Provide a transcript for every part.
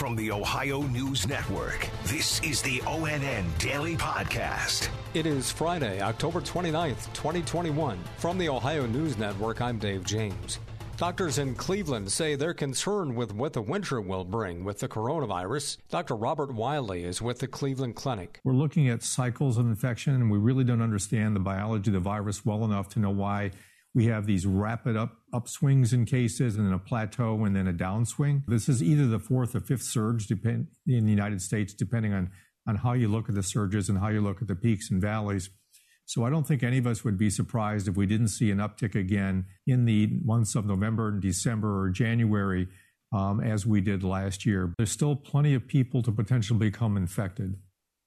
From the Ohio News Network, this is the ONN Daily Podcast. It is Friday, October 29th, 2021. From the Ohio News Network, I'm Dave James. Doctors in Cleveland say they're concerned with what the winter will bring with the coronavirus. Dr. Robert Wyllie is with the Cleveland Clinic. We're looking at cycles of infection, and we really don't understand the biology of the virus well enough to know why we have these rapid up upswings in cases and then a plateau and then a downswing. This is either the fourth or fifth surge depend, in the United States, depending on, on how you look at the surges and how you look at the peaks and valleys. So I don't think any of us would be surprised if we didn't see an uptick again in the months of November and December or January um, as we did last year. There's still plenty of people to potentially become infected.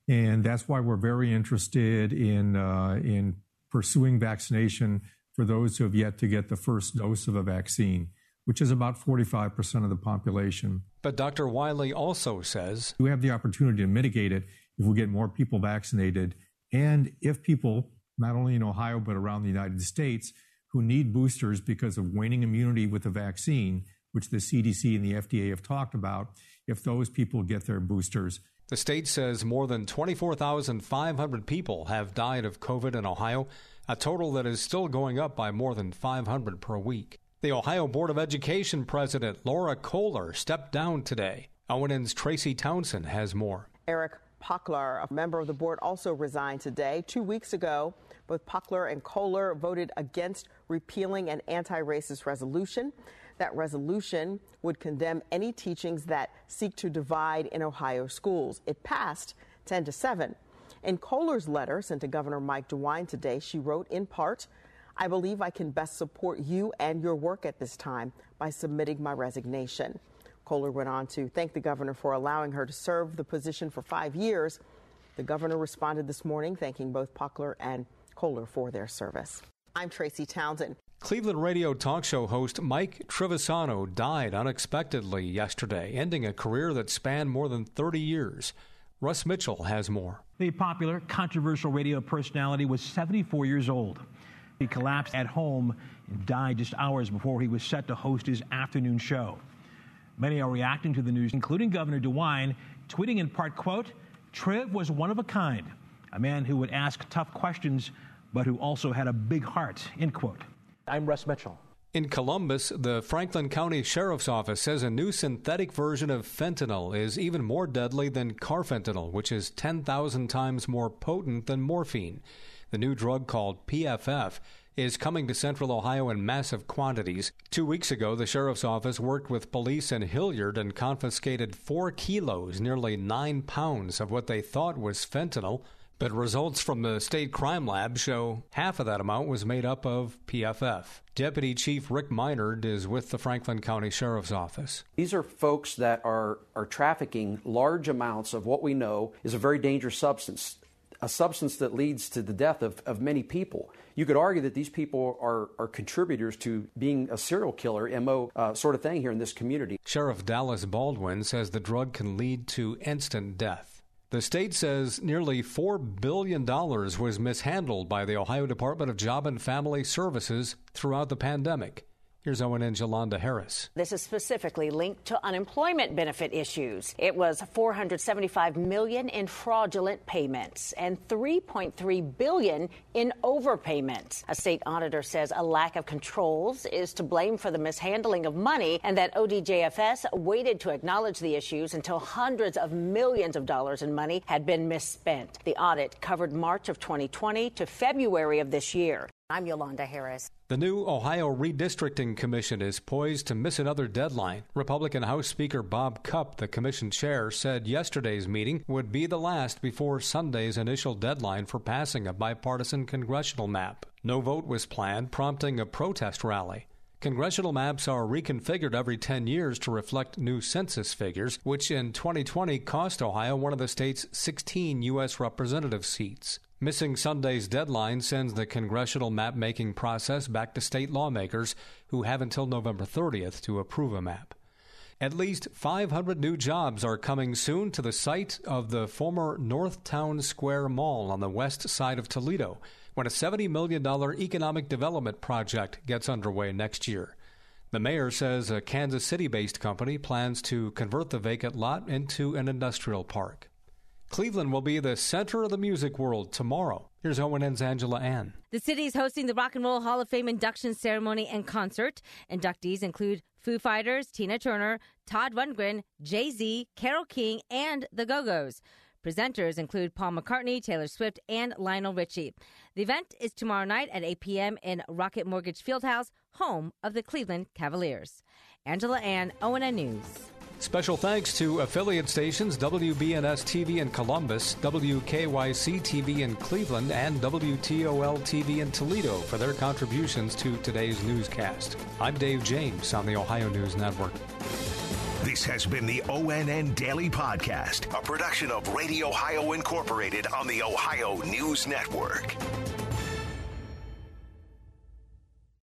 And that's why we're very interested in, uh, in pursuing vaccination for those who have yet to get the first dose of a vaccine, which is about 45% of the population. But Dr. Wyllie also says we have the opportunity to mitigate it if we get more people vaccinated and if people, not only in Ohio, but around the United States, who need boosters because of waning immunity with the vaccine, which the CDC and the FDA have talked about, if those people get their boosters. The state says more than 24,500 people have died of COVID in Ohio, a total that is still going up by more than 500 per week. The Ohio Board of Education president, Laura Kohler, stepped down today. ONN's Tracy Townsend has more. Eric Poklar, a member of the board, also resigned today. Two weeks ago, both Poklar and Kohler voted against repealing an anti racist resolution. That resolution would condemn any teachings that seek to divide in Ohio schools. It passed 10 to 7. In Kohler's letter sent to Governor Mike DeWine today, she wrote in part, I believe I can best support you and your work at this time by submitting my resignation. Kohler went on to thank the governor for allowing her to serve the position for five years. The governor responded this morning, thanking both Poklar and Kohler for their service. I'm Tracy Townsend. Cleveland radio talk show host Mike Trivisonno died unexpectedly yesterday, ending a career that spanned more than 30 years. Russ Mitchell has more. The popular, controversial radio personality was 74 years old. He collapsed at home and died just hours before he was set to host his afternoon show. Many are reacting to the news, including Governor DeWine, tweeting in part, quote, Triv was one of a kind, a man who would ask tough questions, but who also had a big heart, end quote. I'm Russ Mitchell. In Columbus, the Franklin County Sheriff's Office says a new synthetic version of fentanyl is even more deadly than carfentanil, which is 10,000 times more potent than morphine. The new drug called PFF is coming to central Ohio in massive quantities. Two weeks ago, the sheriff's office worked with police in Hilliard and confiscated four kilos, nearly nine pounds, of what they thought was fentanyl. But results from the state crime lab show half of that amount was made up of PFF. Deputy Chief Rick Minerd is with the Franklin County Sheriff's Office. These are folks that are, are trafficking large amounts of what we know is a very dangerous substance, a substance that leads to the death of, of many people you could argue that these people are, are contributors to being a serial killer, MO uh, sort of thing here in this community. Sheriff Dallas Baldwin says the drug can lead to instant death. The state says nearly $4 billion was mishandled by the Ohio Department of Job and Family Services throughout the pandemic. Here's ONN's Yolanda Harris. This is specifically linked to unemployment benefit issues. It was 475 million in fraudulent payments and 3.3 billion in overpayments. A state auditor says a lack of controls is to blame for the mishandling of money and that ODJFS waited to acknowledge the issues until hundreds of millions of dollars in money had been misspent. The audit covered March of 2020 to February of this year. I'm Yolanda Harris. The new Ohio Redistricting Commission is poised to miss another deadline. Republican House Speaker Bob Cupp, the commission chair, said yesterday's meeting would be the last before Sunday's initial deadline for passing a bipartisan congressional map. No vote was planned, prompting a protest rally. Congressional maps are reconfigured every 10 years to reflect new census figures, which in 2020 cost Ohio one of the state's 16 U.S. representative seats. Missing Sunday's deadline sends the congressional map making process back to state lawmakers who have until November 30th to approve a map. At least 500 new jobs are coming soon to the site of the former North Towne Square Mall on the west side of Toledo when a $70 million economic development project gets underway next year. The mayor says a Kansas City based company plans to convert the vacant lot into an industrial park. Cleveland will be the center of the music world tomorrow. Here's ONN's Angela Ann. The city is hosting the Rock and Roll Hall of Fame induction ceremony and concert. Inductees include Foo Fighters, Tina Turner, Todd Rundgren, Jay Z, Carole King, and the Go Go's. Presenters include Paul McCartney, Taylor Swift, and Lionel Richie. The event is tomorrow night at 8 p.m. in Rocket Mortgage Fieldhouse, home of the Cleveland Cavaliers. Angela Ann, ONN News. Special thanks to affiliate stations WBNS TV in Columbus, WKYC TV in Cleveland, and WTOL TV in Toledo for their contributions to today's newscast. I'm Dave James on the Ohio News Network. This has been the ONN Daily Podcast, a production of Radio Ohio Incorporated on the Ohio News Network.